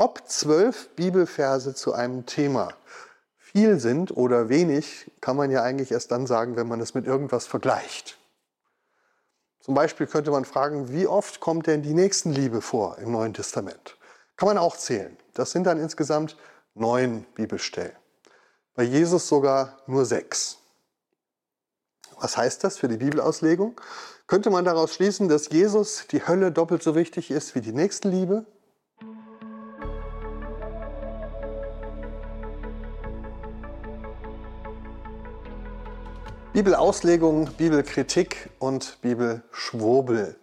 Ob zwölf Bibelverse zu einem Thema viel sind oder wenig, kann man ja eigentlich erst dann sagen, wenn man es mit irgendwas vergleicht. Zum Beispiel könnte man fragen, wie oft kommt denn die Nächstenliebe vor im Neuen Testament? Kann man auch zählen. Das sind dann insgesamt neun Bibelstellen. Bei Jesus sogar nur sechs. Was heißt das für die Bibelauslegung? Könnte man daraus schließen, dass Jesus die Hölle doppelt so wichtig ist wie die Nächstenliebe? Bibelauslegung, Bibelkritik und Bibelschwurbel.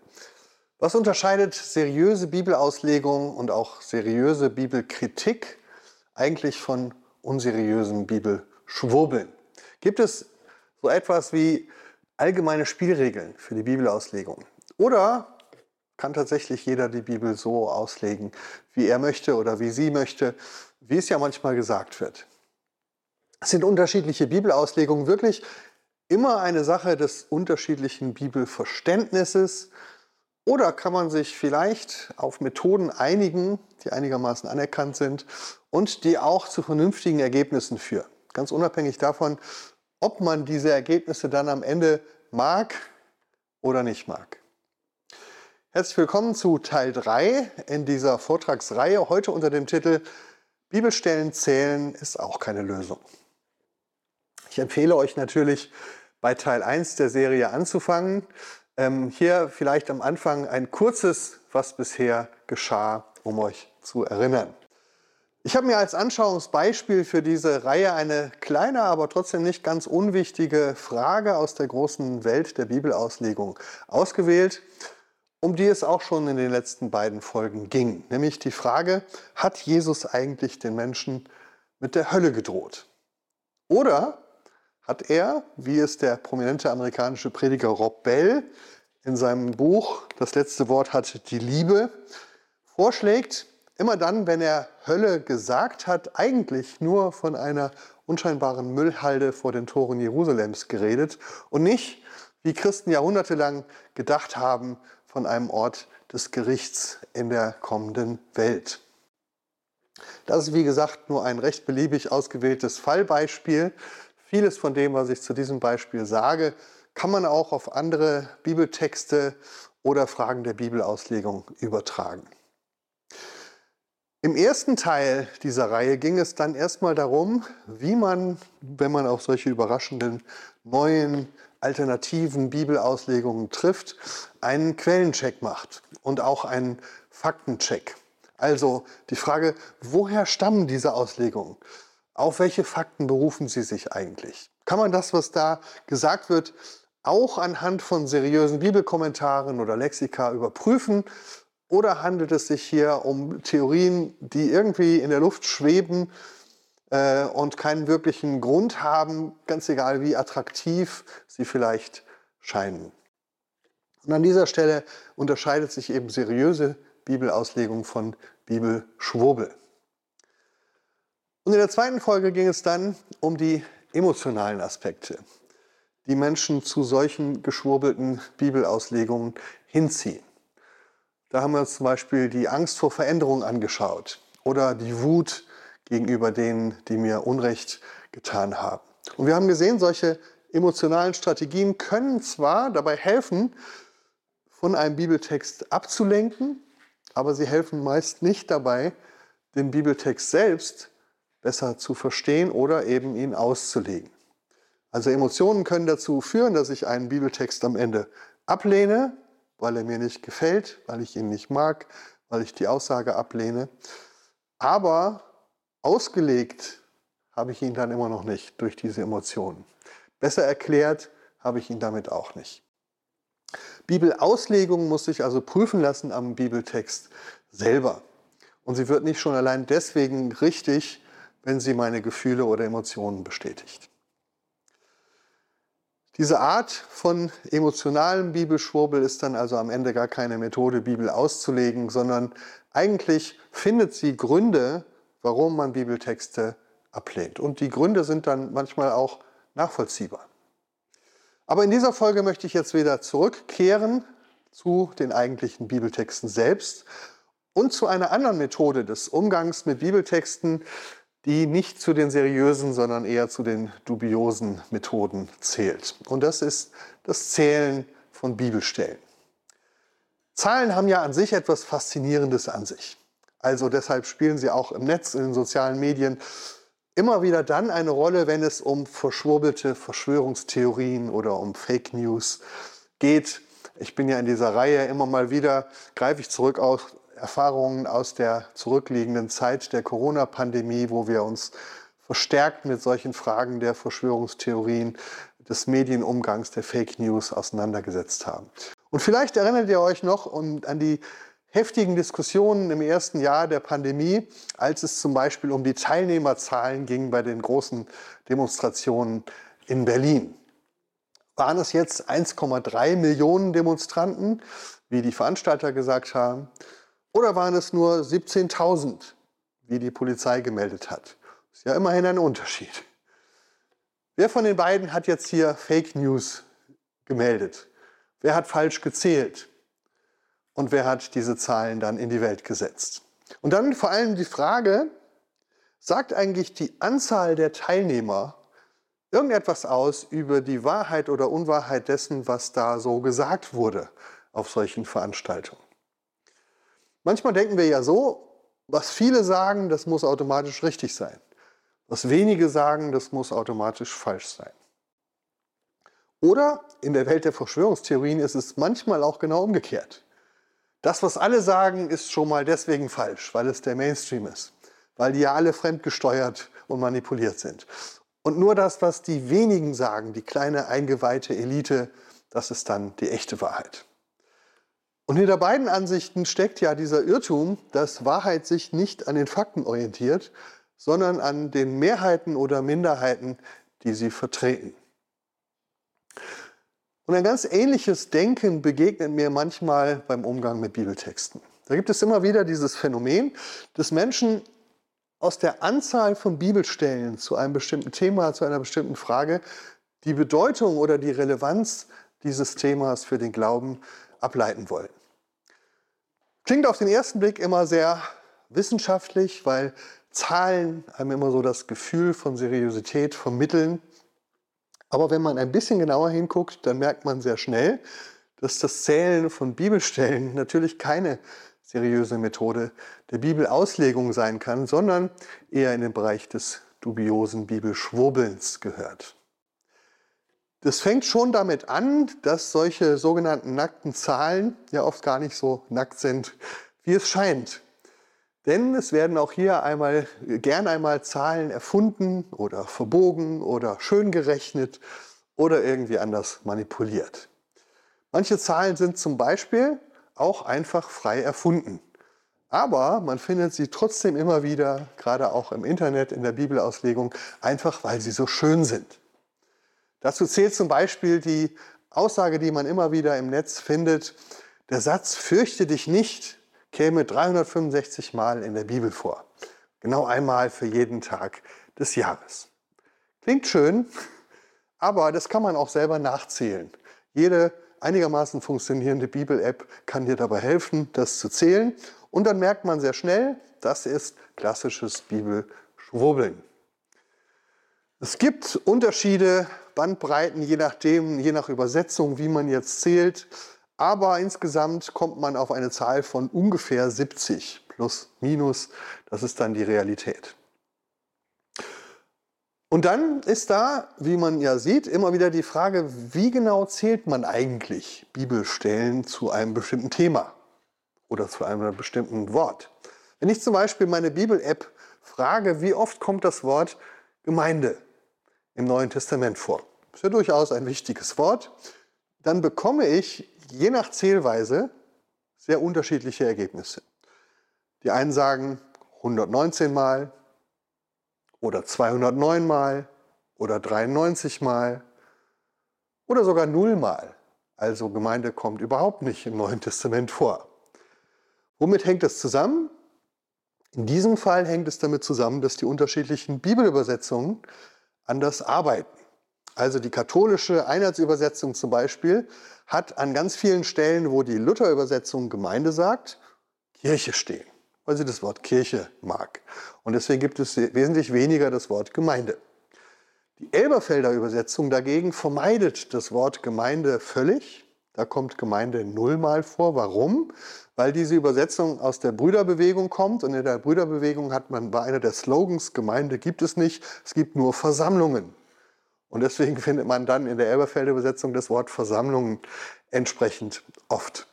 Was unterscheidet seriöse Bibelauslegung und auch seriöse Bibelkritik eigentlich von unseriösen Bibelschwurbeln? Gibt es so etwas wie allgemeine Spielregeln für die Bibelauslegung? Oder kann tatsächlich jeder die Bibel so auslegen, wie er möchte oder wie sie möchte, wie es ja manchmal gesagt wird? Sind unterschiedliche Bibelauslegungen wirklich immer eine Sache des unterschiedlichen Bibelverständnisses oder kann man sich vielleicht auf Methoden einigen, die einigermaßen anerkannt sind und die auch zu vernünftigen Ergebnissen führen? Ganz unabhängig davon, ob man diese Ergebnisse dann am Ende mag oder nicht mag. Herzlich willkommen zu Teil 3 in dieser Vortragsreihe, heute unter dem Titel Bibelstellen zählen ist auch keine Lösung. Ich empfehle euch natürlich, bei Teil 1 der Serie anzufangen. Ähm, hier vielleicht am Anfang ein kurzes, was bisher geschah, um euch zu erinnern. Ich habe mir als Anschauungsbeispiel für diese Reihe eine kleine, aber trotzdem nicht ganz unwichtige Frage aus der großen Welt der Bibelauslegung ausgewählt, um die es auch schon in den letzten beiden Folgen ging. Nämlich die Frage, hat Jesus eigentlich den Menschen mit der Hölle gedroht? Oder hat er, wie es der prominente amerikanische Prediger Rob Bell in seinem Buch Das letzte Wort hat die Liebe vorschlägt, immer dann, wenn er Hölle gesagt hat, eigentlich nur von einer unscheinbaren Müllhalde vor den Toren Jerusalems geredet und nicht, wie Christen jahrhundertelang gedacht haben, von einem Ort des Gerichts in der kommenden Welt. Das ist, wie gesagt, nur ein recht beliebig ausgewähltes Fallbeispiel Vieles von dem, was ich zu diesem Beispiel sage, kann man auch auf andere Bibeltexte oder Fragen der Bibelauslegung übertragen. Im ersten Teil dieser Reihe ging es dann erstmal darum, wie man, wenn man auf solche überraschenden neuen alternativen Bibelauslegungen trifft, einen Quellencheck macht und auch einen Faktencheck. Also die Frage, woher stammen diese Auslegungen? Auf welche Fakten berufen Sie sich eigentlich? Kann man das, was da gesagt wird, auch anhand von seriösen Bibelkommentaren oder Lexika überprüfen? Oder handelt es sich hier um Theorien, die irgendwie in der Luft schweben äh, und keinen wirklichen Grund haben, ganz egal wie attraktiv sie vielleicht scheinen? Und an dieser Stelle unterscheidet sich eben seriöse Bibelauslegung von Bibelschwurbel. Und in der zweiten Folge ging es dann um die emotionalen Aspekte, die Menschen zu solchen geschwurbelten Bibelauslegungen hinziehen. Da haben wir uns zum Beispiel die Angst vor Veränderung angeschaut oder die Wut gegenüber denen, die mir Unrecht getan haben. Und wir haben gesehen, solche emotionalen Strategien können zwar dabei helfen, von einem Bibeltext abzulenken, aber sie helfen meist nicht dabei, den Bibeltext selbst besser zu verstehen oder eben ihn auszulegen. Also Emotionen können dazu führen, dass ich einen Bibeltext am Ende ablehne, weil er mir nicht gefällt, weil ich ihn nicht mag, weil ich die Aussage ablehne. Aber ausgelegt habe ich ihn dann immer noch nicht durch diese Emotionen. Besser erklärt habe ich ihn damit auch nicht. Bibelauslegung muss sich also prüfen lassen am Bibeltext selber. Und sie wird nicht schon allein deswegen richtig, wenn sie meine Gefühle oder Emotionen bestätigt. Diese Art von emotionalem Bibelschwurbel ist dann also am Ende gar keine Methode, Bibel auszulegen, sondern eigentlich findet sie Gründe, warum man Bibeltexte ablehnt. Und die Gründe sind dann manchmal auch nachvollziehbar. Aber in dieser Folge möchte ich jetzt wieder zurückkehren zu den eigentlichen Bibeltexten selbst und zu einer anderen Methode des Umgangs mit Bibeltexten, die nicht zu den seriösen, sondern eher zu den dubiosen Methoden zählt. Und das ist das Zählen von Bibelstellen. Zahlen haben ja an sich etwas Faszinierendes an sich. Also deshalb spielen sie auch im Netz, in den sozialen Medien immer wieder dann eine Rolle, wenn es um verschwurbelte Verschwörungstheorien oder um Fake News geht. Ich bin ja in dieser Reihe immer mal wieder, greife ich zurück auf Erfahrungen aus der zurückliegenden Zeit der Corona-Pandemie, wo wir uns verstärkt mit solchen Fragen der Verschwörungstheorien, des Medienumgangs, der Fake News auseinandergesetzt haben. Und vielleicht erinnert ihr euch noch an die heftigen Diskussionen im ersten Jahr der Pandemie, als es zum Beispiel um die Teilnehmerzahlen ging bei den großen Demonstrationen in Berlin. Waren es jetzt 1,3 Millionen Demonstranten, wie die Veranstalter gesagt haben, oder waren es nur 17.000, wie die Polizei gemeldet hat? Ist ja immerhin ein Unterschied. Wer von den beiden hat jetzt hier Fake News gemeldet? Wer hat falsch gezählt? Und wer hat diese Zahlen dann in die Welt gesetzt? Und dann vor allem die Frage, sagt eigentlich die Anzahl der Teilnehmer irgendetwas aus über die Wahrheit oder Unwahrheit dessen, was da so gesagt wurde auf solchen Veranstaltungen? Manchmal denken wir ja so, was viele sagen, das muss automatisch richtig sein. Was wenige sagen, das muss automatisch falsch sein. Oder in der Welt der Verschwörungstheorien ist es manchmal auch genau umgekehrt. Das, was alle sagen, ist schon mal deswegen falsch, weil es der Mainstream ist, weil die ja alle fremdgesteuert und manipuliert sind. Und nur das, was die wenigen sagen, die kleine eingeweihte Elite, das ist dann die echte Wahrheit. Und hinter beiden Ansichten steckt ja dieser Irrtum, dass Wahrheit sich nicht an den Fakten orientiert, sondern an den Mehrheiten oder Minderheiten, die sie vertreten. Und ein ganz ähnliches Denken begegnet mir manchmal beim Umgang mit Bibeltexten. Da gibt es immer wieder dieses Phänomen, dass Menschen aus der Anzahl von Bibelstellen zu einem bestimmten Thema, zu einer bestimmten Frage, die Bedeutung oder die Relevanz dieses Themas für den Glauben ableiten wollen. Klingt auf den ersten Blick immer sehr wissenschaftlich, weil Zahlen einem immer so das Gefühl von Seriosität vermitteln. Aber wenn man ein bisschen genauer hinguckt, dann merkt man sehr schnell, dass das Zählen von Bibelstellen natürlich keine seriöse Methode der Bibelauslegung sein kann, sondern eher in den Bereich des dubiosen Bibelschwurbelns gehört. Das fängt schon damit an, dass solche sogenannten nackten Zahlen ja oft gar nicht so nackt sind, wie es scheint. Denn es werden auch hier einmal, gern einmal Zahlen erfunden oder verbogen oder schön gerechnet oder irgendwie anders manipuliert. Manche Zahlen sind zum Beispiel auch einfach frei erfunden. Aber man findet sie trotzdem immer wieder, gerade auch im Internet, in der Bibelauslegung, einfach weil sie so schön sind. Dazu zählt zum Beispiel die Aussage, die man immer wieder im Netz findet, der Satz Fürchte dich nicht käme 365 Mal in der Bibel vor. Genau einmal für jeden Tag des Jahres. Klingt schön, aber das kann man auch selber nachzählen. Jede einigermaßen funktionierende Bibel-App kann dir dabei helfen, das zu zählen. Und dann merkt man sehr schnell, das ist klassisches Bibelschwurbeln. Es gibt Unterschiede Bandbreiten, je nachdem, je nach Übersetzung, wie man jetzt zählt. Aber insgesamt kommt man auf eine Zahl von ungefähr 70 plus minus. Das ist dann die Realität. Und dann ist da, wie man ja sieht, immer wieder die Frage, wie genau zählt man eigentlich Bibelstellen zu einem bestimmten Thema oder zu einem bestimmten Wort. Wenn ich zum Beispiel meine Bibel-App frage, wie oft kommt das Wort Gemeinde im Neuen Testament vor. Das ist ja durchaus ein wichtiges Wort. Dann bekomme ich je nach Zählweise sehr unterschiedliche Ergebnisse. Die einen sagen 119 Mal oder 209 Mal oder 93 Mal oder sogar 0 Mal. Also Gemeinde kommt überhaupt nicht im Neuen Testament vor. Womit hängt das zusammen? In diesem Fall hängt es damit zusammen, dass die unterschiedlichen Bibelübersetzungen anders arbeiten. Also die katholische Einheitsübersetzung zum Beispiel hat an ganz vielen Stellen, wo die Luther-Übersetzung Gemeinde sagt, Kirche stehen, weil sie das Wort Kirche mag. Und deswegen gibt es wesentlich weniger das Wort Gemeinde. Die Elberfelder Übersetzung dagegen vermeidet das Wort Gemeinde völlig. Da kommt Gemeinde nullmal vor. Warum? Weil diese Übersetzung aus der Brüderbewegung kommt und in der Brüderbewegung hat man bei einer der Slogans Gemeinde gibt es nicht, es gibt nur Versammlungen. Und deswegen findet man dann in der Elberfelder Übersetzung das Wort Versammlungen entsprechend oft.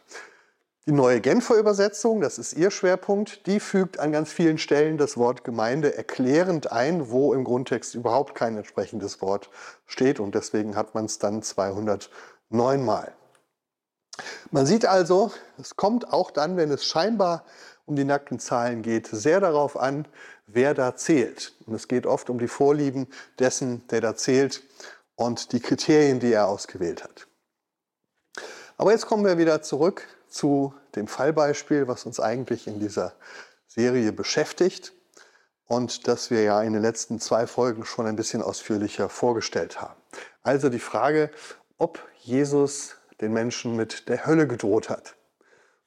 Die neue Genfer Übersetzung, das ist ihr Schwerpunkt, die fügt an ganz vielen Stellen das Wort Gemeinde erklärend ein, wo im Grundtext überhaupt kein entsprechendes Wort steht und deswegen hat man es dann 209 Mal. Man sieht also, es kommt auch dann, wenn es scheinbar um die nackten Zahlen geht, sehr darauf an, wer da zählt. Und es geht oft um die Vorlieben dessen, der da zählt und die Kriterien, die er ausgewählt hat. Aber jetzt kommen wir wieder zurück zu dem Fallbeispiel, was uns eigentlich in dieser Serie beschäftigt und das wir ja in den letzten zwei Folgen schon ein bisschen ausführlicher vorgestellt haben. Also die Frage, ob Jesus den Menschen mit der Hölle gedroht hat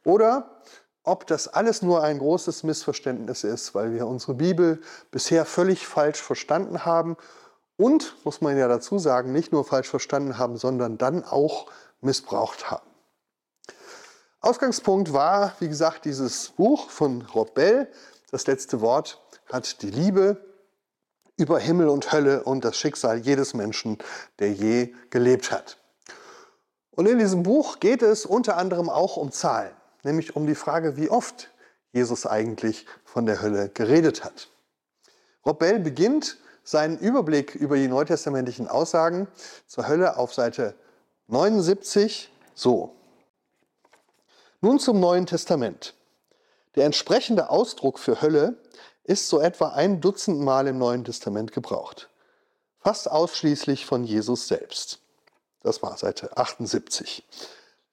oder ob das alles nur ein großes Missverständnis ist, weil wir unsere Bibel bisher völlig falsch verstanden haben und, muss man ja dazu sagen, nicht nur falsch verstanden haben, sondern dann auch missbraucht haben. Ausgangspunkt war, wie gesagt, dieses Buch von Rob Bell. Das letzte Wort hat die Liebe über Himmel und Hölle und das Schicksal jedes Menschen, der je gelebt hat. Und in diesem Buch geht es unter anderem auch um Zahlen, nämlich um die Frage, wie oft Jesus eigentlich von der Hölle geredet hat. Rob Bell beginnt seinen Überblick über die neutestamentlichen Aussagen zur Hölle auf Seite 79 so. Nun zum Neuen Testament. Der entsprechende Ausdruck für Hölle ist so etwa ein Dutzend Mal im Neuen Testament gebraucht. Fast ausschließlich von Jesus selbst. Das war Seite 78.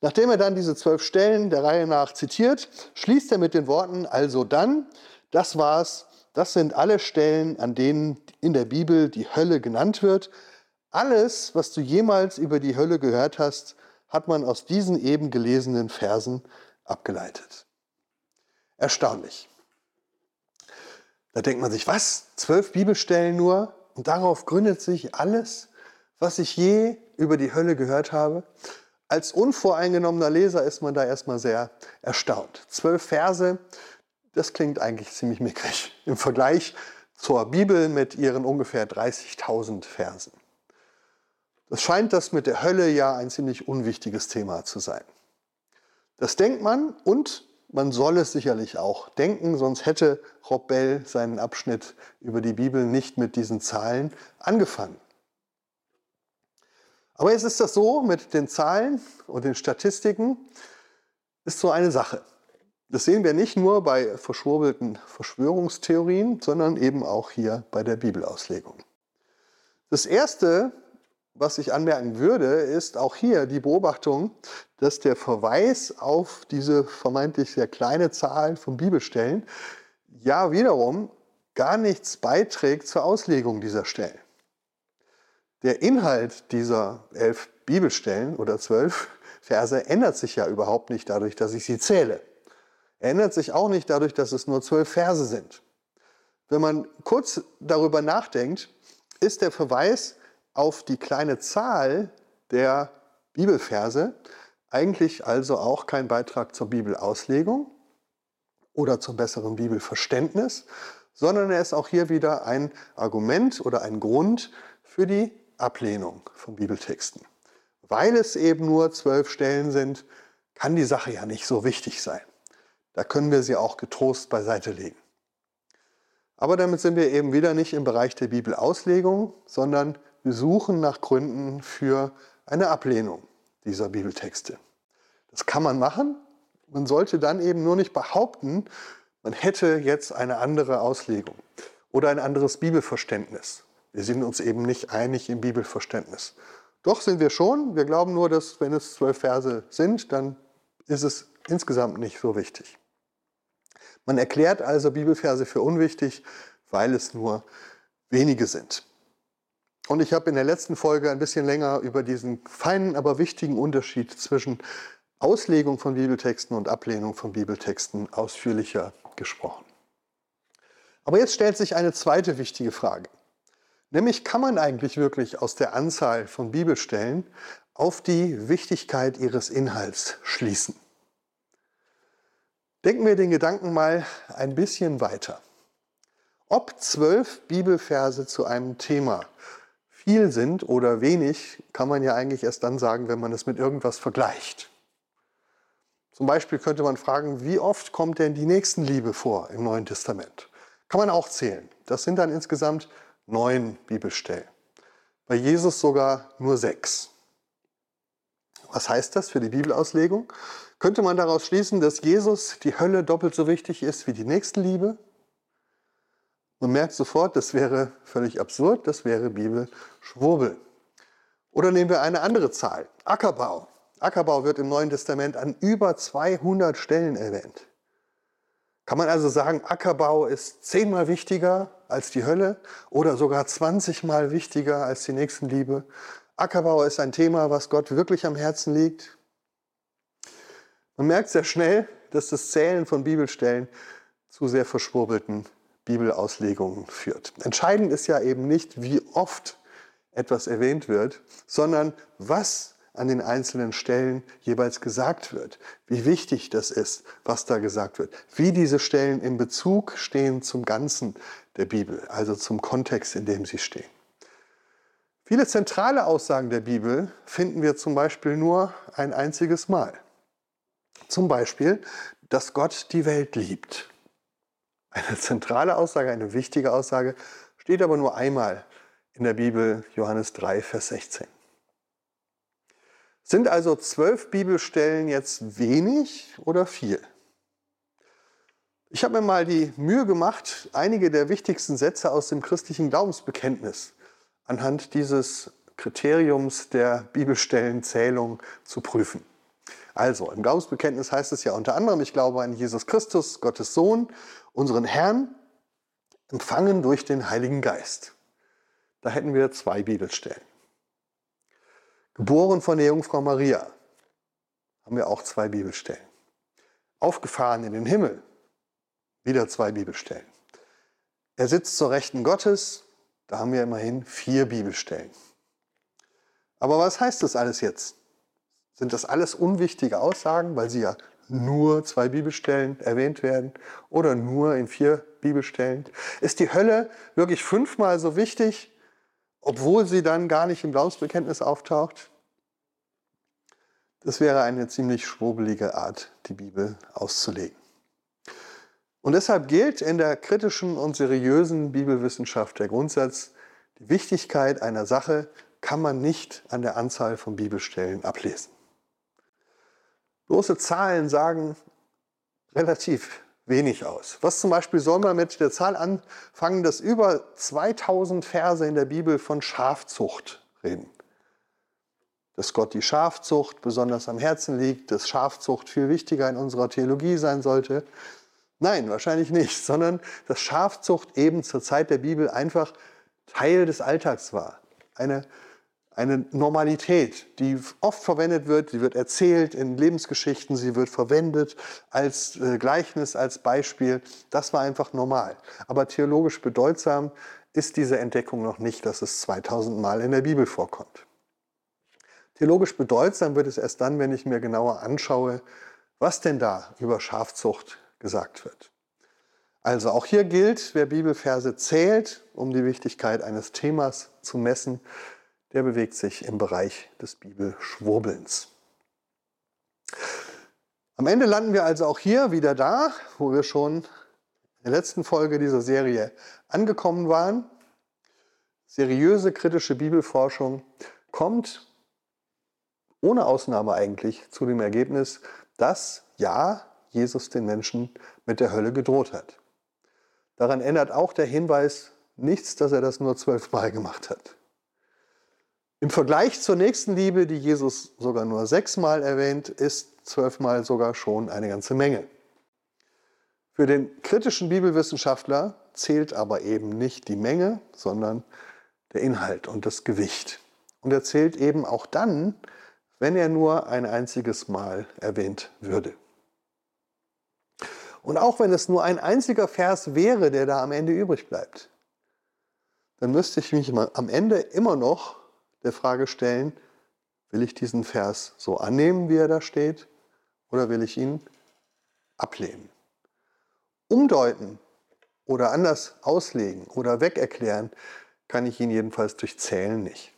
Nachdem er dann diese zwölf Stellen der Reihe nach zitiert, schließt er mit den Worten, also dann, das war's, das sind alle Stellen, an denen in der Bibel die Hölle genannt wird. Alles, was du jemals über die Hölle gehört hast, hat man aus diesen eben gelesenen Versen abgeleitet. Erstaunlich. Da denkt man sich, was? Zwölf Bibelstellen nur und darauf gründet sich alles, was ich je über die Hölle gehört habe. Als unvoreingenommener Leser ist man da erstmal sehr erstaunt. Zwölf Verse, das klingt eigentlich ziemlich mickrig im Vergleich zur Bibel mit ihren ungefähr 30.000 Versen. Es scheint das mit der Hölle ja ein ziemlich unwichtiges Thema zu sein. Das denkt man und man soll es sicherlich auch denken, sonst hätte Rob Bell seinen Abschnitt über die Bibel nicht mit diesen Zahlen angefangen. Aber jetzt ist das so mit den Zahlen und den Statistiken, ist so eine Sache. Das sehen wir nicht nur bei verschwurbelten Verschwörungstheorien, sondern eben auch hier bei der Bibelauslegung. Das Erste, was ich anmerken würde, ist auch hier die Beobachtung, dass der Verweis auf diese vermeintlich sehr kleine Zahl von Bibelstellen ja wiederum gar nichts beiträgt zur Auslegung dieser Stellen. Der Inhalt dieser elf Bibelstellen oder zwölf Verse ändert sich ja überhaupt nicht dadurch, dass ich sie zähle. Er ändert sich auch nicht dadurch, dass es nur zwölf Verse sind. Wenn man kurz darüber nachdenkt, ist der Verweis auf die kleine Zahl der Bibelverse eigentlich also auch kein Beitrag zur Bibelauslegung oder zum besseren Bibelverständnis, sondern er ist auch hier wieder ein Argument oder ein Grund für die Ablehnung von Bibeltexten. Weil es eben nur zwölf Stellen sind, kann die Sache ja nicht so wichtig sein. Da können wir sie auch getrost beiseite legen. Aber damit sind wir eben wieder nicht im Bereich der Bibelauslegung, sondern wir suchen nach Gründen für eine Ablehnung dieser Bibeltexte. Das kann man machen. Man sollte dann eben nur nicht behaupten, man hätte jetzt eine andere Auslegung oder ein anderes Bibelverständnis. Wir sind uns eben nicht einig im Bibelverständnis. Doch sind wir schon. Wir glauben nur, dass wenn es zwölf Verse sind, dann ist es insgesamt nicht so wichtig. Man erklärt also Bibelverse für unwichtig, weil es nur wenige sind. Und ich habe in der letzten Folge ein bisschen länger über diesen feinen, aber wichtigen Unterschied zwischen Auslegung von Bibeltexten und Ablehnung von Bibeltexten ausführlicher gesprochen. Aber jetzt stellt sich eine zweite wichtige Frage. Nämlich kann man eigentlich wirklich aus der Anzahl von Bibelstellen auf die Wichtigkeit ihres Inhalts schließen? Denken wir den Gedanken mal ein bisschen weiter. Ob zwölf Bibelverse zu einem Thema viel sind oder wenig, kann man ja eigentlich erst dann sagen, wenn man es mit irgendwas vergleicht. Zum Beispiel könnte man fragen, wie oft kommt denn die Nächstenliebe vor im Neuen Testament? Kann man auch zählen. Das sind dann insgesamt neun Bibelstellen. Bei Jesus sogar nur sechs. Was heißt das für die Bibelauslegung? Könnte man daraus schließen, dass Jesus die Hölle doppelt so wichtig ist wie die Nächstenliebe? Man merkt sofort, das wäre völlig absurd, das wäre Bibelschwurbel. Oder nehmen wir eine andere Zahl, Ackerbau. Ackerbau wird im Neuen Testament an über 200 Stellen erwähnt. Kann man also sagen, Ackerbau ist zehnmal wichtiger als die Hölle oder sogar 20 Mal wichtiger als die Nächstenliebe? Ackerbau ist ein Thema, was Gott wirklich am Herzen liegt. Man merkt sehr schnell, dass das Zählen von Bibelstellen zu sehr verschwurbelten Bibelauslegungen führt. Entscheidend ist ja eben nicht, wie oft etwas erwähnt wird, sondern was an den einzelnen Stellen jeweils gesagt wird, wie wichtig das ist, was da gesagt wird, wie diese Stellen in Bezug stehen zum Ganzen der Bibel, also zum Kontext, in dem sie stehen. Viele zentrale Aussagen der Bibel finden wir zum Beispiel nur ein einziges Mal. Zum Beispiel, dass Gott die Welt liebt. Eine zentrale Aussage, eine wichtige Aussage, steht aber nur einmal in der Bibel, Johannes 3, Vers 16. Sind also zwölf Bibelstellen jetzt wenig oder viel? Ich habe mir mal die Mühe gemacht, einige der wichtigsten Sätze aus dem christlichen Glaubensbekenntnis anhand dieses Kriteriums der Bibelstellenzählung zu prüfen. Also, im Glaubensbekenntnis heißt es ja unter anderem, ich glaube an Jesus Christus, Gottes Sohn, unseren Herrn, empfangen durch den Heiligen Geist. Da hätten wir zwei Bibelstellen. Geboren von der Jungfrau Maria. Haben wir auch zwei Bibelstellen. Aufgefahren in den Himmel. Wieder zwei Bibelstellen. Er sitzt zur Rechten Gottes. Da haben wir immerhin vier Bibelstellen. Aber was heißt das alles jetzt? Sind das alles unwichtige Aussagen, weil sie ja nur zwei Bibelstellen erwähnt werden oder nur in vier Bibelstellen? Ist die Hölle wirklich fünfmal so wichtig obwohl sie dann gar nicht im Glaubensbekenntnis auftaucht? Das wäre eine ziemlich schwurbelige Art, die Bibel auszulegen. Und deshalb gilt in der kritischen und seriösen Bibelwissenschaft der Grundsatz, die Wichtigkeit einer Sache kann man nicht an der Anzahl von Bibelstellen ablesen. Bloße Zahlen sagen relativ wenig aus. Was zum Beispiel soll man mit der Zahl anfangen, dass über 2000 Verse in der Bibel von Schafzucht reden? Dass Gott die Schafzucht besonders am Herzen liegt, dass Schafzucht viel wichtiger in unserer Theologie sein sollte. Nein, wahrscheinlich nicht, sondern dass Schafzucht eben zur Zeit der Bibel einfach Teil des Alltags war. Eine eine Normalität, die oft verwendet wird, sie wird erzählt in Lebensgeschichten, sie wird verwendet als äh, Gleichnis, als Beispiel. Das war einfach normal. Aber theologisch bedeutsam ist diese Entdeckung noch nicht, dass es 2000 Mal in der Bibel vorkommt. Theologisch bedeutsam wird es erst dann, wenn ich mir genauer anschaue, was denn da über Schafzucht gesagt wird. Also auch hier gilt, wer Bibelverse zählt, um die Wichtigkeit eines Themas zu messen, der bewegt sich im Bereich des Bibelschwurbelns. Am Ende landen wir also auch hier wieder da, wo wir schon in der letzten Folge dieser Serie angekommen waren. Seriöse kritische Bibelforschung kommt ohne Ausnahme eigentlich zu dem Ergebnis, dass ja, Jesus den Menschen mit der Hölle gedroht hat. Daran ändert auch der Hinweis nichts, dass er das nur zwölfmal gemacht hat. Im Vergleich zur nächsten Liebe, die Jesus sogar nur sechsmal erwähnt, ist zwölfmal sogar schon eine ganze Menge. Für den kritischen Bibelwissenschaftler zählt aber eben nicht die Menge, sondern der Inhalt und das Gewicht. Und er zählt eben auch dann, wenn er nur ein einziges Mal erwähnt würde. Und auch wenn es nur ein einziger Vers wäre, der da am Ende übrig bleibt, dann müsste ich mich am Ende immer noch der Frage stellen, will ich diesen Vers so annehmen, wie er da steht, oder will ich ihn ablehnen? Umdeuten oder anders auslegen oder wegerklären kann ich ihn jedenfalls durch Zählen nicht.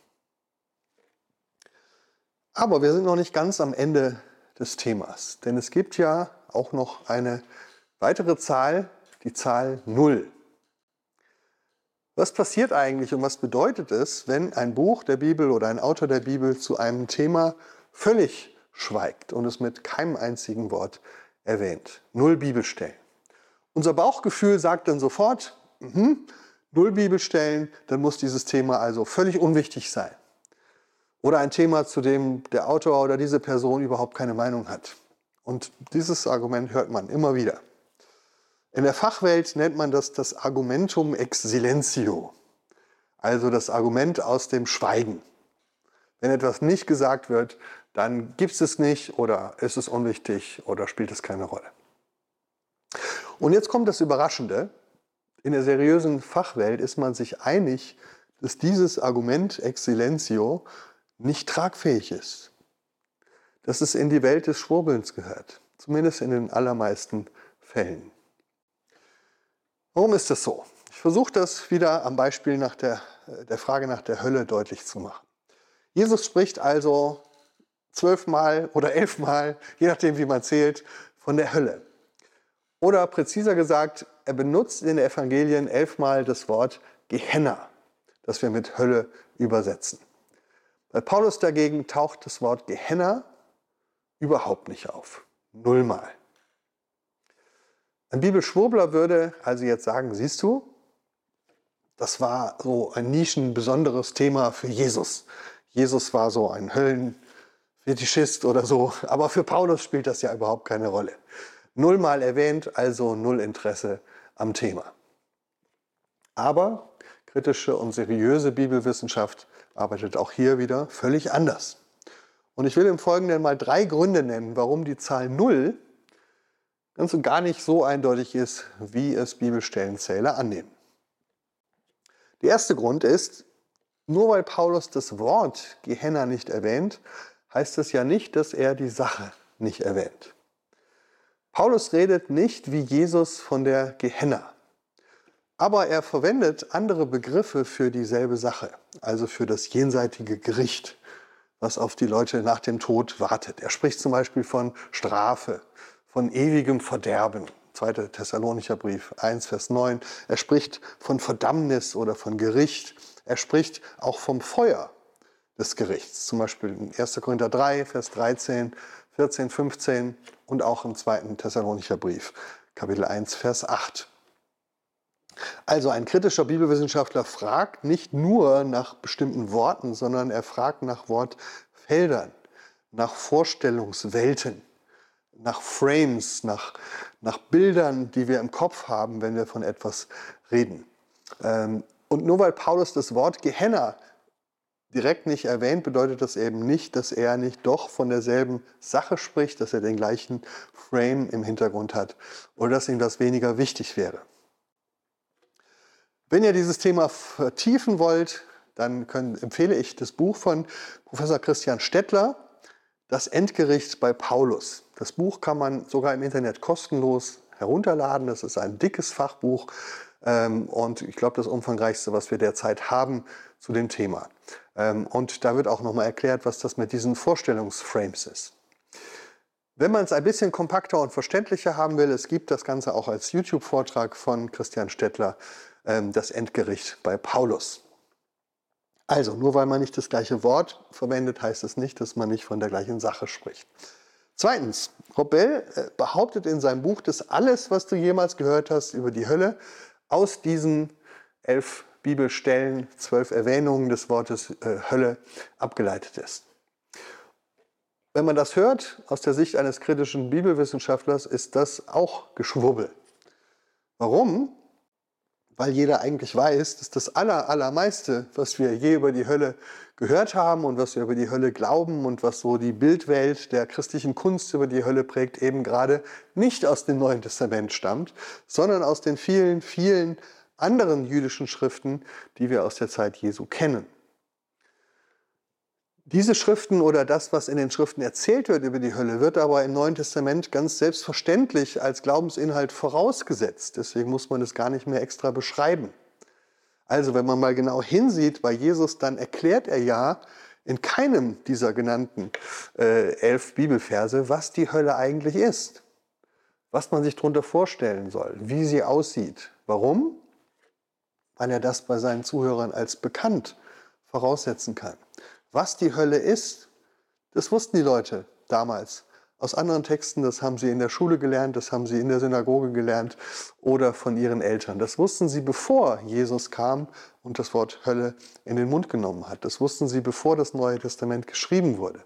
Aber wir sind noch nicht ganz am Ende des Themas, denn es gibt ja auch noch eine Weitere Zahl, die Zahl 0. Was passiert eigentlich und was bedeutet es, wenn ein Buch der Bibel oder ein Autor der Bibel zu einem Thema völlig schweigt und es mit keinem einzigen Wort erwähnt? Null Bibelstellen. Unser Bauchgefühl sagt dann sofort, mh, null Bibelstellen, dann muss dieses Thema also völlig unwichtig sein. Oder ein Thema, zu dem der Autor oder diese Person überhaupt keine Meinung hat. Und dieses Argument hört man immer wieder. In der Fachwelt nennt man das das Argumentum ex silentio, also das Argument aus dem Schweigen. Wenn etwas nicht gesagt wird, dann gibt es es nicht oder ist es unwichtig oder spielt es keine Rolle. Und jetzt kommt das Überraschende. In der seriösen Fachwelt ist man sich einig, dass dieses Argument ex silentio nicht tragfähig ist. Dass es in die Welt des Schwurbelns gehört. Zumindest in den allermeisten Fällen. Warum ist das so? Ich versuche das wieder am Beispiel nach der, äh, der Frage nach der Hölle deutlich zu machen. Jesus spricht also zwölfmal oder elfmal, je nachdem wie man zählt, von der Hölle. Oder präziser gesagt, er benutzt in den Evangelien elfmal das Wort Gehenna, das wir mit Hölle übersetzen. Bei Paulus dagegen taucht das Wort Gehenna überhaupt nicht auf. Nullmal. Ein Bibelschwurbler würde also jetzt sagen, siehst du, das war so ein nischenbesonderes Thema für Jesus. Jesus war so ein Höllenfetischist oder so, aber für Paulus spielt das ja überhaupt keine Rolle. Nullmal erwähnt, also null Interesse am Thema. Aber kritische und seriöse Bibelwissenschaft arbeitet auch hier wieder völlig anders. Und ich will im Folgenden mal drei Gründe nennen, warum die Zahl Null ganz und gar nicht so eindeutig ist, wie es Bibelstellenzähler annehmen. Der erste Grund ist, nur weil Paulus das Wort Gehenna nicht erwähnt, heißt es ja nicht, dass er die Sache nicht erwähnt. Paulus redet nicht wie Jesus von der Gehenna, aber er verwendet andere Begriffe für dieselbe Sache, also für das jenseitige Gericht, was auf die Leute nach dem Tod wartet. Er spricht zum Beispiel von Strafe, von ewigem Verderben. 2. Thessalonicher Brief 1, Vers 9. Er spricht von Verdammnis oder von Gericht. Er spricht auch vom Feuer des Gerichts. Zum Beispiel in 1. Korinther 3, Vers 13, 14, 15 und auch im 2. Thessalonicher Brief, Kapitel 1, Vers 8. Also ein kritischer Bibelwissenschaftler fragt nicht nur nach bestimmten Worten, sondern er fragt nach Wortfeldern, nach Vorstellungswelten nach Frames, nach, nach Bildern, die wir im Kopf haben, wenn wir von etwas reden. Ähm, und nur weil Paulus das Wort Gehenna direkt nicht erwähnt, bedeutet das eben nicht, dass er nicht doch von derselben Sache spricht, dass er den gleichen Frame im Hintergrund hat oder dass ihm das weniger wichtig wäre. Wenn ihr dieses Thema vertiefen wollt, dann können, empfehle ich das Buch von Professor Christian Stettler, Das Endgericht bei Paulus. Das Buch kann man sogar im Internet kostenlos herunterladen. Das ist ein dickes Fachbuch ähm, und ich glaube das umfangreichste, was wir derzeit haben zu dem Thema. Ähm, und da wird auch nochmal erklärt, was das mit diesen Vorstellungsframes ist. Wenn man es ein bisschen kompakter und verständlicher haben will, es gibt das Ganze auch als YouTube-Vortrag von Christian Stettler, ähm, das Endgericht bei Paulus. Also, nur weil man nicht das gleiche Wort verwendet, heißt es nicht, dass man nicht von der gleichen Sache spricht. Zweitens, Robel äh, behauptet in seinem Buch, dass alles, was du jemals gehört hast über die Hölle, aus diesen elf Bibelstellen, zwölf Erwähnungen des Wortes äh, Hölle abgeleitet ist. Wenn man das hört, aus der Sicht eines kritischen Bibelwissenschaftlers, ist das auch Geschwurbel. Warum? Weil jeder eigentlich weiß, dass das aller, allermeiste, was wir je über die Hölle gehört haben und was wir über die Hölle glauben und was so die Bildwelt der christlichen Kunst über die Hölle prägt, eben gerade nicht aus dem Neuen Testament stammt, sondern aus den vielen, vielen anderen jüdischen Schriften, die wir aus der Zeit Jesu kennen. Diese Schriften oder das, was in den Schriften erzählt wird über die Hölle, wird aber im Neuen Testament ganz selbstverständlich als Glaubensinhalt vorausgesetzt. Deswegen muss man es gar nicht mehr extra beschreiben. Also wenn man mal genau hinsieht bei Jesus, dann erklärt er ja in keinem dieser genannten äh, elf Bibelverse, was die Hölle eigentlich ist, was man sich darunter vorstellen soll, wie sie aussieht. Warum? Weil er das bei seinen Zuhörern als bekannt voraussetzen kann. Was die Hölle ist, das wussten die Leute damals. Aus anderen Texten, das haben sie in der Schule gelernt, das haben sie in der Synagoge gelernt oder von ihren Eltern. Das wussten sie, bevor Jesus kam und das Wort Hölle in den Mund genommen hat. Das wussten sie, bevor das Neue Testament geschrieben wurde.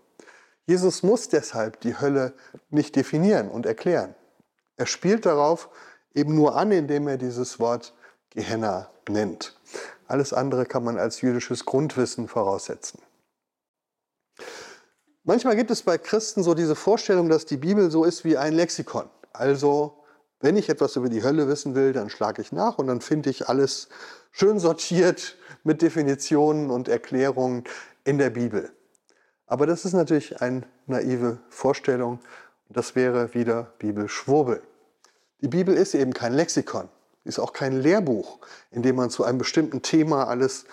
Jesus muss deshalb die Hölle nicht definieren und erklären. Er spielt darauf eben nur an, indem er dieses Wort Gehenna nennt. Alles andere kann man als jüdisches Grundwissen voraussetzen. Manchmal gibt es bei Christen so diese Vorstellung, dass die Bibel so ist wie ein Lexikon. Also, wenn ich etwas über die Hölle wissen will, dann schlage ich nach und dann finde ich alles schön sortiert mit Definitionen und Erklärungen in der Bibel. Aber das ist natürlich eine naive Vorstellung das wäre wieder Bibelschwurbel. Die Bibel ist eben kein Lexikon, ist auch kein Lehrbuch, in dem man zu einem bestimmten Thema alles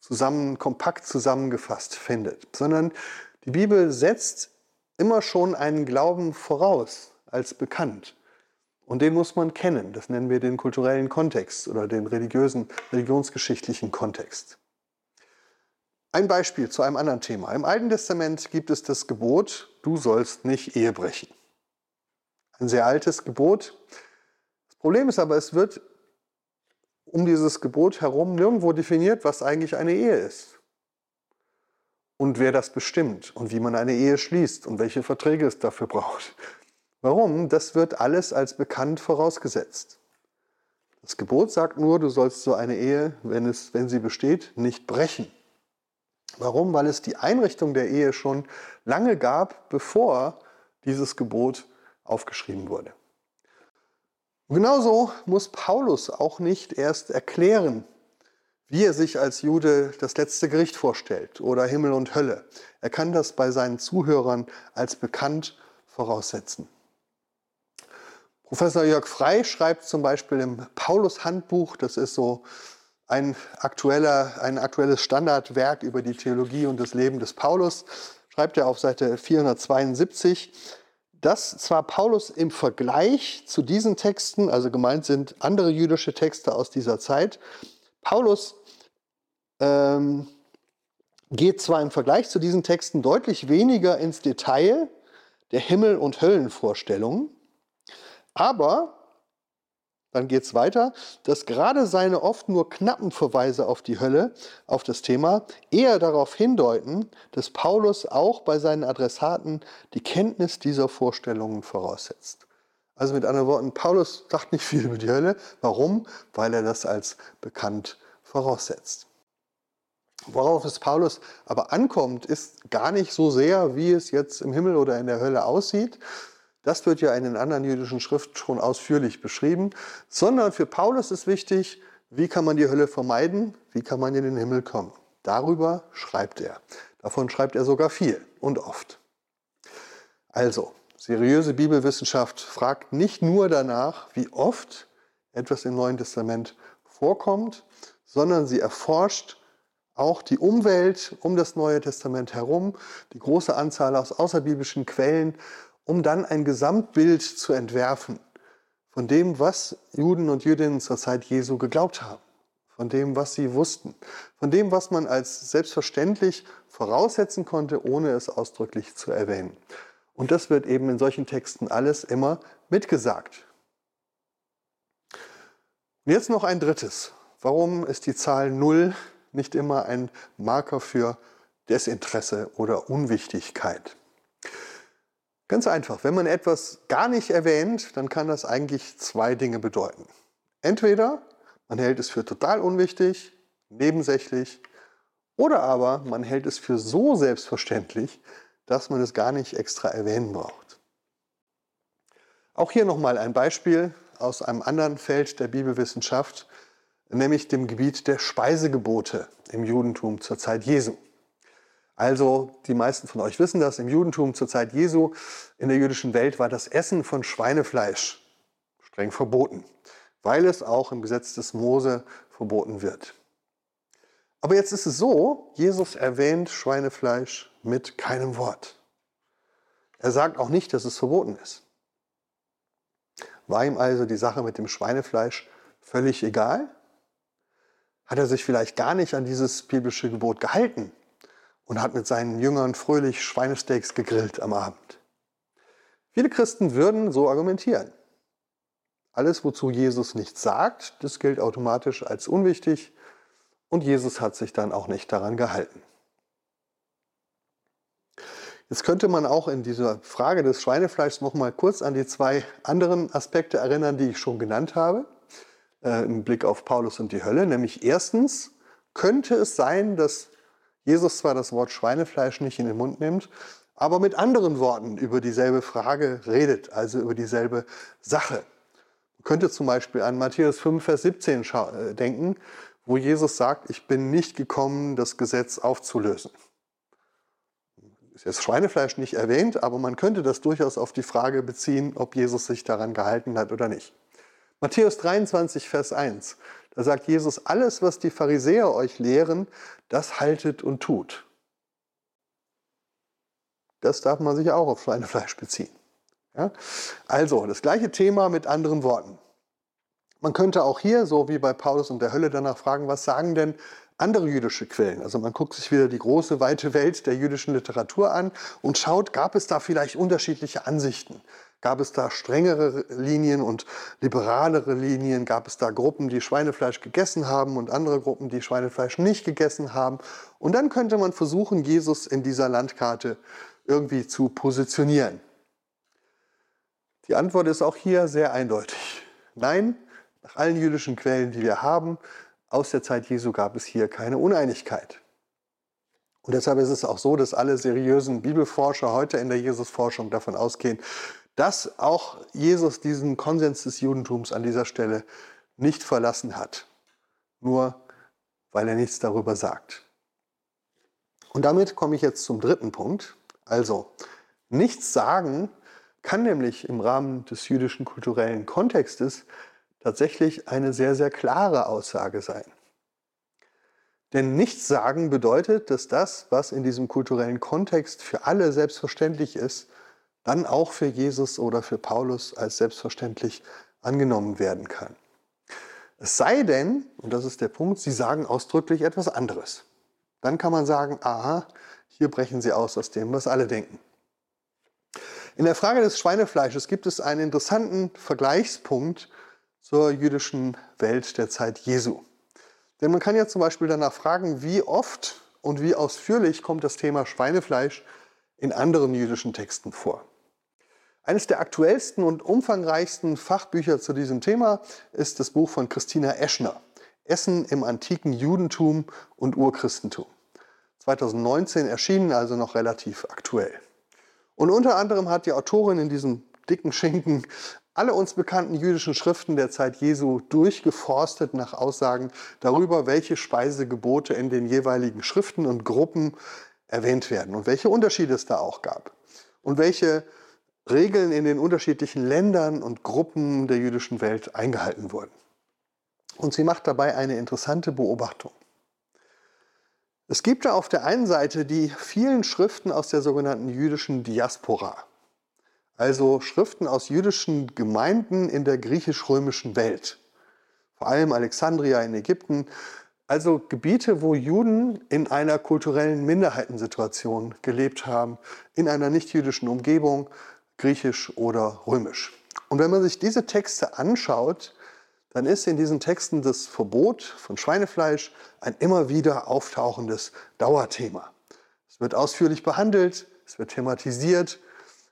zusammen, kompakt zusammengefasst findet, sondern die Bibel setzt immer schon einen Glauben voraus als bekannt. Und den muss man kennen. Das nennen wir den kulturellen Kontext oder den religiösen, religionsgeschichtlichen Kontext. Ein Beispiel zu einem anderen Thema. Im Alten Testament gibt es das Gebot, du sollst nicht Ehe brechen. Ein sehr altes Gebot. Das Problem ist aber, es wird um dieses Gebot herum nirgendwo definiert, was eigentlich eine Ehe ist und wer das bestimmt und wie man eine Ehe schließt und welche Verträge es dafür braucht. Warum? Das wird alles als bekannt vorausgesetzt. Das Gebot sagt nur, du sollst so eine Ehe, wenn, es, wenn sie besteht, nicht brechen. Warum? Weil es die Einrichtung der Ehe schon lange gab, bevor dieses Gebot aufgeschrieben wurde. Und genauso muss Paulus auch nicht erst erklären, wie er sich als Jude das letzte Gericht vorstellt oder Himmel und Hölle. Er kann das bei seinen Zuhörern als bekannt voraussetzen. Professor Jörg Frey schreibt zum Beispiel im Paulus-Handbuch, das ist so ein, aktueller, ein aktuelles Standardwerk über die Theologie und das Leben des Paulus, schreibt er auf Seite 472, dass zwar Paulus im Vergleich zu diesen Texten, also gemeint sind andere jüdische Texte aus dieser Zeit, Paulus ähm, geht zwar im Vergleich zu diesen Texten deutlich weniger ins Detail der Himmel- und Höllenvorstellungen, aber dann geht es weiter, dass gerade seine oft nur knappen Verweise auf die Hölle, auf das Thema, eher darauf hindeuten, dass Paulus auch bei seinen Adressaten die Kenntnis dieser Vorstellungen voraussetzt. Also mit anderen Worten, Paulus sagt nicht viel über die Hölle. Warum? Weil er das als bekannt voraussetzt. Worauf es Paulus aber ankommt, ist gar nicht so sehr, wie es jetzt im Himmel oder in der Hölle aussieht. Das wird ja in den anderen jüdischen Schriften schon ausführlich beschrieben, sondern für Paulus ist wichtig, wie kann man die Hölle vermeiden, wie kann man in den Himmel kommen. Darüber schreibt er. Davon schreibt er sogar viel und oft. Also, Seriöse Bibelwissenschaft fragt nicht nur danach, wie oft etwas im Neuen Testament vorkommt, sondern sie erforscht auch die Umwelt um das Neue Testament herum, die große Anzahl aus außerbiblischen Quellen, um dann ein Gesamtbild zu entwerfen von dem, was Juden und Jüdinnen zur Zeit Jesu geglaubt haben, von dem, was sie wussten, von dem, was man als selbstverständlich voraussetzen konnte, ohne es ausdrücklich zu erwähnen. Und das wird eben in solchen Texten alles immer mitgesagt. Und jetzt noch ein drittes. Warum ist die Zahl 0 nicht immer ein Marker für Desinteresse oder Unwichtigkeit? Ganz einfach, wenn man etwas gar nicht erwähnt, dann kann das eigentlich zwei Dinge bedeuten. Entweder man hält es für total unwichtig, nebensächlich oder aber man hält es für so selbstverständlich, dass man es gar nicht extra erwähnen braucht. Auch hier nochmal ein Beispiel aus einem anderen Feld der Bibelwissenschaft, nämlich dem Gebiet der Speisegebote im Judentum zur Zeit Jesu. Also, die meisten von euch wissen das, im Judentum zur Zeit Jesu, in der jüdischen Welt war das Essen von Schweinefleisch streng verboten, weil es auch im Gesetz des Mose verboten wird. Aber jetzt ist es so, Jesus erwähnt Schweinefleisch mit keinem Wort. Er sagt auch nicht, dass es verboten ist. War ihm also die Sache mit dem Schweinefleisch völlig egal? Hat er sich vielleicht gar nicht an dieses biblische Gebot gehalten und hat mit seinen Jüngern fröhlich Schweinesteaks gegrillt am Abend? Viele Christen würden so argumentieren. Alles, wozu Jesus nichts sagt, das gilt automatisch als unwichtig und Jesus hat sich dann auch nicht daran gehalten. Jetzt könnte man auch in dieser Frage des Schweinefleischs noch mal kurz an die zwei anderen Aspekte erinnern, die ich schon genannt habe, äh, im Blick auf Paulus und die Hölle. Nämlich erstens könnte es sein, dass Jesus zwar das Wort Schweinefleisch nicht in den Mund nimmt, aber mit anderen Worten über dieselbe Frage redet, also über dieselbe Sache. Man könnte zum Beispiel an Matthäus 5, Vers 17 äh, denken, wo Jesus sagt, ich bin nicht gekommen, das Gesetz aufzulösen ist jetzt Schweinefleisch nicht erwähnt, aber man könnte das durchaus auf die Frage beziehen, ob Jesus sich daran gehalten hat oder nicht. Matthäus 23, Vers 1, da sagt Jesus, alles, was die Pharisäer euch lehren, das haltet und tut. Das darf man sich auch auf Schweinefleisch beziehen. Ja? Also, das gleiche Thema mit anderen Worten. Man könnte auch hier, so wie bei Paulus und der Hölle, danach fragen, was sagen denn andere jüdische Quellen. Also man guckt sich wieder die große, weite Welt der jüdischen Literatur an und schaut, gab es da vielleicht unterschiedliche Ansichten? Gab es da strengere Linien und liberalere Linien? Gab es da Gruppen, die Schweinefleisch gegessen haben und andere Gruppen, die Schweinefleisch nicht gegessen haben? Und dann könnte man versuchen, Jesus in dieser Landkarte irgendwie zu positionieren. Die Antwort ist auch hier sehr eindeutig. Nein, nach allen jüdischen Quellen, die wir haben, aus der Zeit Jesu gab es hier keine Uneinigkeit. Und deshalb ist es auch so, dass alle seriösen Bibelforscher heute in der Jesusforschung davon ausgehen, dass auch Jesus diesen Konsens des Judentums an dieser Stelle nicht verlassen hat, nur weil er nichts darüber sagt. Und damit komme ich jetzt zum dritten Punkt. Also, nichts sagen kann nämlich im Rahmen des jüdischen kulturellen Kontextes tatsächlich eine sehr, sehr klare Aussage sein. Denn nichts sagen bedeutet, dass das, was in diesem kulturellen Kontext für alle selbstverständlich ist, dann auch für Jesus oder für Paulus als selbstverständlich angenommen werden kann. Es sei denn, und das ist der Punkt, sie sagen ausdrücklich etwas anderes. Dann kann man sagen, aha, hier brechen sie aus aus dem, was alle denken. In der Frage des Schweinefleisches gibt es einen interessanten Vergleichspunkt zur jüdischen Welt der Zeit Jesu. Denn man kann ja zum Beispiel danach fragen, wie oft und wie ausführlich kommt das Thema Schweinefleisch in anderen jüdischen Texten vor. Eines der aktuellsten und umfangreichsten Fachbücher zu diesem Thema ist das Buch von Christina Eschner, Essen im antiken Judentum und Urchristentum. 2019 erschienen, also noch relativ aktuell. Und unter anderem hat die Autorin in diesem dicken Schinken alle uns bekannten jüdischen Schriften der Zeit Jesu durchgeforstet nach Aussagen darüber, welche Speisegebote in den jeweiligen Schriften und Gruppen erwähnt werden und welche Unterschiede es da auch gab und welche Regeln in den unterschiedlichen Ländern und Gruppen der jüdischen Welt eingehalten wurden. Und sie macht dabei eine interessante Beobachtung. Es gibt da auf der einen Seite die vielen Schriften aus der sogenannten jüdischen Diaspora also Schriften aus jüdischen Gemeinden in der griechisch-römischen Welt, vor allem Alexandria in Ägypten, also Gebiete, wo Juden in einer kulturellen Minderheitensituation gelebt haben, in einer nichtjüdischen Umgebung, griechisch oder römisch. Und wenn man sich diese Texte anschaut, dann ist in diesen Texten das Verbot von Schweinefleisch ein immer wieder auftauchendes Dauerthema. Es wird ausführlich behandelt, es wird thematisiert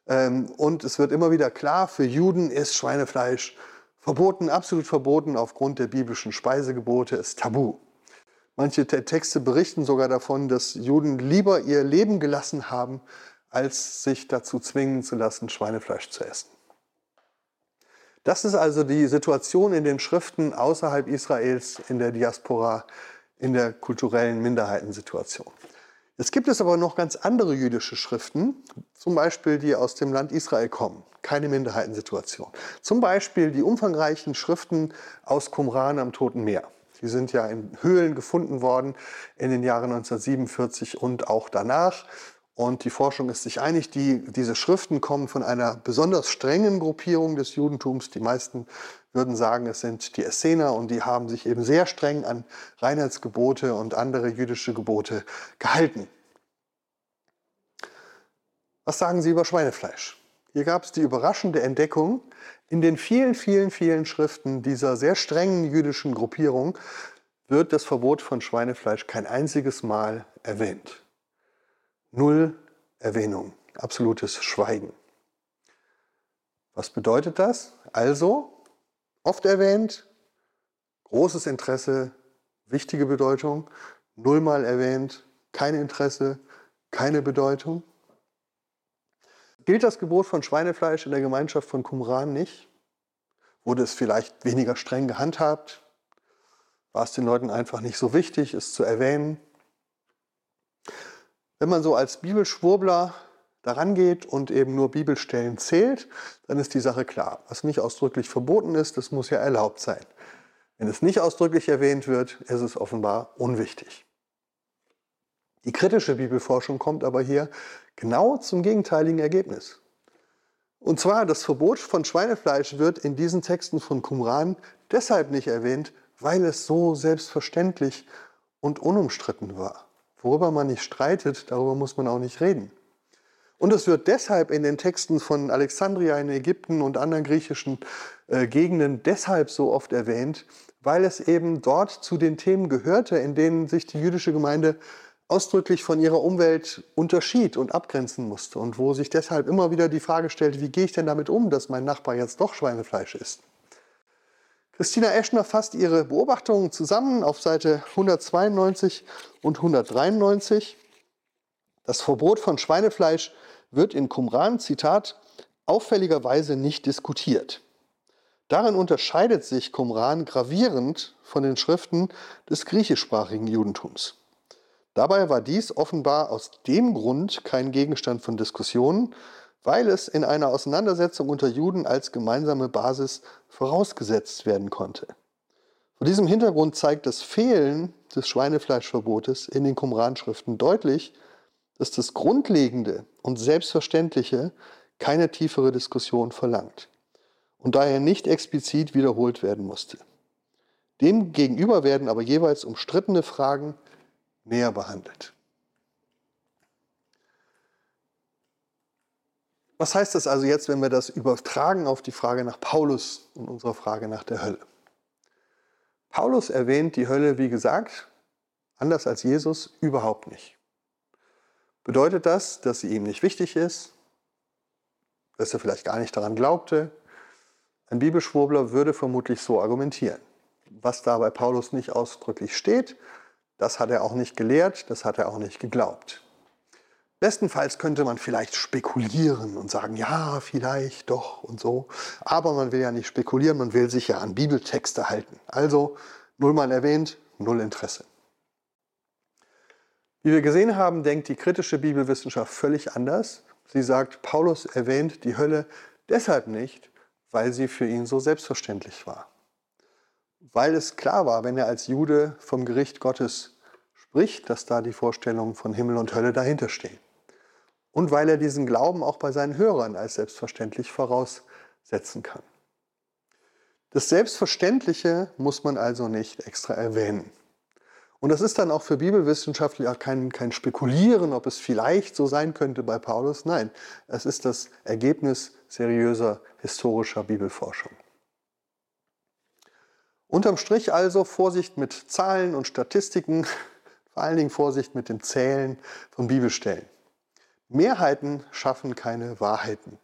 und es wird immer wieder klar, für Juden ist Schweinefleisch Verboten, absolut verboten aufgrund der biblischen Speisegebote, ist tabu. Manche Texte berichten sogar davon, dass Juden lieber ihr Leben gelassen haben, als sich dazu zwingen zu lassen, Schweinefleisch zu essen. Das ist also die Situation in den Schriften außerhalb Israels, in der Diaspora, in der kulturellen Minderheitensituation. Jetzt gibt es aber noch ganz andere jüdische Schriften, zum Beispiel die aus dem Land Israel kommen. Keine Minderheitensituation. Zum Beispiel die umfangreichen Schriften aus Qumran am Toten Meer. Die sind ja in Höhlen gefunden worden in den Jahren 1947 und auch danach. Und die Forschung ist sich einig, die, diese Schriften kommen von einer besonders strengen Gruppierung des Judentums. Die meisten würden sagen, es sind die Essener und die haben sich eben sehr streng an Reinheitsgebote und andere jüdische Gebote gehalten. Was sagen Sie über Schweinefleisch? Hier gab es die überraschende Entdeckung, in den vielen, vielen, vielen Schriften dieser sehr strengen jüdischen Gruppierung wird das Verbot von Schweinefleisch kein einziges Mal erwähnt. Null Erwähnung, absolutes Schweigen. Was bedeutet das? Also, oft erwähnt, großes Interesse, wichtige Bedeutung, nullmal erwähnt, kein Interesse, keine Bedeutung. Gilt das Gebot von Schweinefleisch in der Gemeinschaft von Qumran nicht? Wurde es vielleicht weniger streng gehandhabt? War es den Leuten einfach nicht so wichtig, es zu erwähnen? Wenn man so als Bibelschwurbler daran geht und eben nur Bibelstellen zählt, dann ist die Sache klar. Was nicht ausdrücklich verboten ist, das muss ja erlaubt sein. Wenn es nicht ausdrücklich erwähnt wird, ist es offenbar unwichtig. Die kritische Bibelforschung kommt aber hier genau zum gegenteiligen Ergebnis. Und zwar, das Verbot von Schweinefleisch wird in diesen Texten von Qumran deshalb nicht erwähnt, weil es so selbstverständlich und unumstritten war. Worüber man nicht streitet, darüber muss man auch nicht reden. Und es wird deshalb in den Texten von Alexandria in Ägypten und anderen griechischen äh, Gegenden deshalb so oft erwähnt, weil es eben dort zu den Themen gehörte, in denen sich die jüdische Gemeinde ausdrücklich von ihrer Umwelt unterschied und abgrenzen musste und wo sich deshalb immer wieder die Frage stellt, wie gehe ich denn damit um, dass mein Nachbar jetzt doch Schweinefleisch isst? Christina Eschner fasst ihre Beobachtungen zusammen auf Seite 192 und 193. Das Verbot von Schweinefleisch wird in Qumran, Zitat, auffälligerweise nicht diskutiert. Darin unterscheidet sich Qumran gravierend von den Schriften des griechischsprachigen Judentums. Dabei war dies offenbar aus dem Grund kein Gegenstand von Diskussionen, weil es in einer Auseinandersetzung unter Juden als gemeinsame Basis vorausgesetzt werden konnte. Vor diesem Hintergrund zeigt das Fehlen des Schweinefleischverbotes in den Qumran-Schriften deutlich, dass das Grundlegende und Selbstverständliche keine tiefere Diskussion verlangt und daher nicht explizit wiederholt werden musste. Demgegenüber werden aber jeweils umstrittene Fragen näher behandelt. Was heißt das also jetzt, wenn wir das übertragen auf die Frage nach Paulus und unserer Frage nach der Hölle? Paulus erwähnt die Hölle, wie gesagt, anders als Jesus, überhaupt nicht. Bedeutet das, dass sie ihm nicht wichtig ist, dass er vielleicht gar nicht daran glaubte? Ein Bibelschwurbler würde vermutlich so argumentieren. Was da bei Paulus nicht ausdrücklich steht, das hat er auch nicht gelehrt, das hat er auch nicht geglaubt. Bestenfalls könnte man vielleicht spekulieren und sagen, ja, vielleicht doch und so. Aber man will ja nicht spekulieren, man will sich ja an Bibeltexte halten. Also nullmal erwähnt, null Interesse. Wie wir gesehen haben, denkt die kritische Bibelwissenschaft völlig anders. Sie sagt, Paulus erwähnt die Hölle deshalb nicht, weil sie für ihn so selbstverständlich war. Weil es klar war, wenn er als Jude vom Gericht Gottes spricht, dass da die Vorstellungen von Himmel und Hölle dahinter stehen und weil er diesen Glauben auch bei seinen Hörern als selbstverständlich voraussetzen kann. Das Selbstverständliche muss man also nicht extra erwähnen. Und das ist dann auch für Bibelwissenschaftler kein, kein Spekulieren, ob es vielleicht so sein könnte bei Paulus. Nein, es ist das Ergebnis seriöser historischer Bibelforschung. Unterm Strich also Vorsicht mit Zahlen und Statistiken, vor allen Dingen Vorsicht mit dem Zählen von Bibelstellen. Mehrheiten schaffen keine Wahrheiten.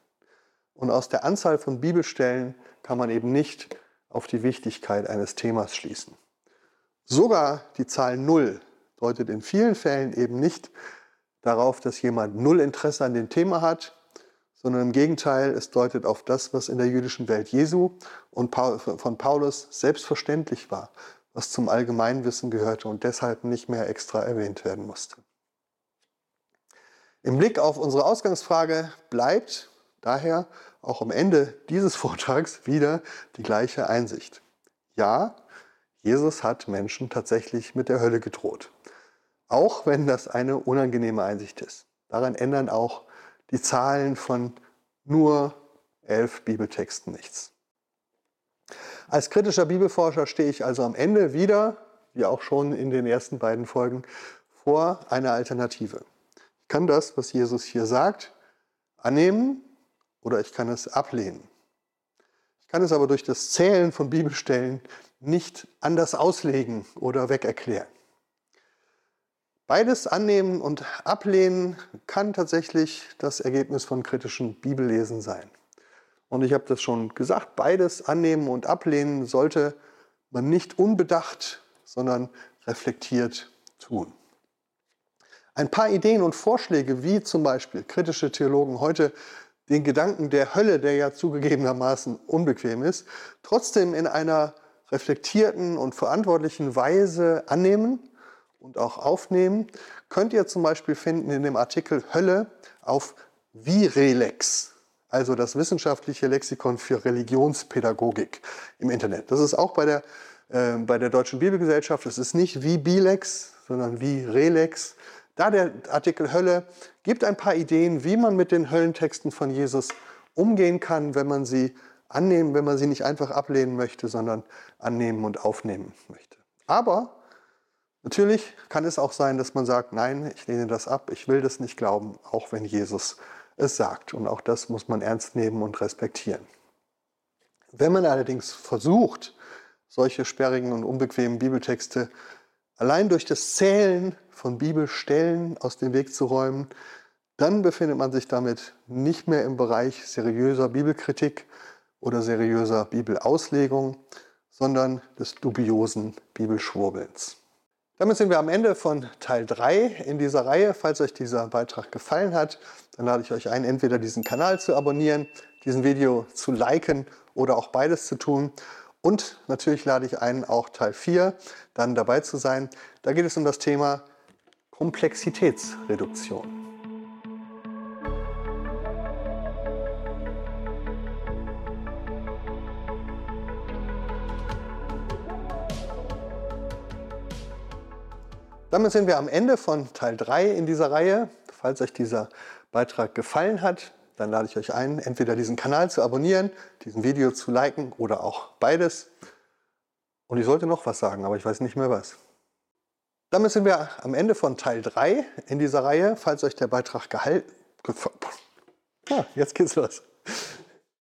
Und aus der Anzahl von Bibelstellen kann man eben nicht auf die Wichtigkeit eines Themas schließen. Sogar die Zahl 0 deutet in vielen Fällen eben nicht darauf, dass jemand null Interesse an dem Thema hat, sondern im Gegenteil, es deutet auf das, was in der jüdischen Welt Jesu und von Paulus selbstverständlich war, was zum Allgemeinwissen gehörte und deshalb nicht mehr extra erwähnt werden musste. Im Blick auf unsere Ausgangsfrage bleibt daher auch am Ende dieses Vortrags wieder die gleiche Einsicht. Ja, Jesus hat Menschen tatsächlich mit der Hölle gedroht. Auch wenn das eine unangenehme Einsicht ist. Daran ändern auch die Zahlen von nur elf Bibeltexten nichts. Als kritischer Bibelforscher stehe ich also am Ende wieder, wie auch schon in den ersten beiden Folgen, vor einer Alternative. Ich kann das, was Jesus hier sagt, annehmen oder ich kann es ablehnen. Ich kann es aber durch das Zählen von Bibelstellen nicht anders auslegen oder wegerklären. Beides annehmen und ablehnen kann tatsächlich das Ergebnis von kritischen Bibellesen sein. Und ich habe das schon gesagt, beides annehmen und ablehnen sollte man nicht unbedacht, sondern reflektiert tun. Ein paar Ideen und Vorschläge, wie zum Beispiel kritische Theologen heute den Gedanken der Hölle, der ja zugegebenermaßen unbequem ist, trotzdem in einer reflektierten und verantwortlichen Weise annehmen und auch aufnehmen, könnt ihr zum Beispiel finden in dem Artikel Hölle auf Virelex, also das wissenschaftliche Lexikon für Religionspädagogik im Internet. Das ist auch bei der, äh, bei der Deutschen Bibelgesellschaft. Es ist nicht wie Bilex, sondern wie Relex. Da der Artikel Hölle gibt ein paar Ideen, wie man mit den Höllentexten von Jesus umgehen kann, wenn man sie annehmen, wenn man sie nicht einfach ablehnen möchte, sondern annehmen und aufnehmen möchte. Aber Natürlich kann es auch sein, dass man sagt, nein, ich lehne das ab, ich will das nicht glauben, auch wenn Jesus es sagt. Und auch das muss man ernst nehmen und respektieren. Wenn man allerdings versucht, solche sperrigen und unbequemen Bibeltexte allein durch das Zählen von Bibelstellen aus dem Weg zu räumen, dann befindet man sich damit nicht mehr im Bereich seriöser Bibelkritik oder seriöser Bibelauslegung, sondern des dubiosen Bibelschwurbelns. Damit sind wir am Ende von Teil 3 in dieser Reihe. Falls euch dieser Beitrag gefallen hat, dann lade ich euch ein, entweder diesen Kanal zu abonnieren, diesen Video zu liken oder auch beides zu tun. Und natürlich lade ich ein, auch Teil 4 dann dabei zu sein. Da geht es um das Thema Komplexitätsreduktion. Damit sind wir am Ende von Teil 3 in dieser Reihe. Falls euch dieser Beitrag gefallen hat, dann lade ich euch ein, entweder diesen Kanal zu abonnieren, diesen Video zu liken oder auch beides. Und ich sollte noch was sagen, aber ich weiß nicht mehr was. Damit sind wir am Ende von Teil 3 in dieser Reihe. Falls euch der Beitrag gehalten... Ja, jetzt geht's los.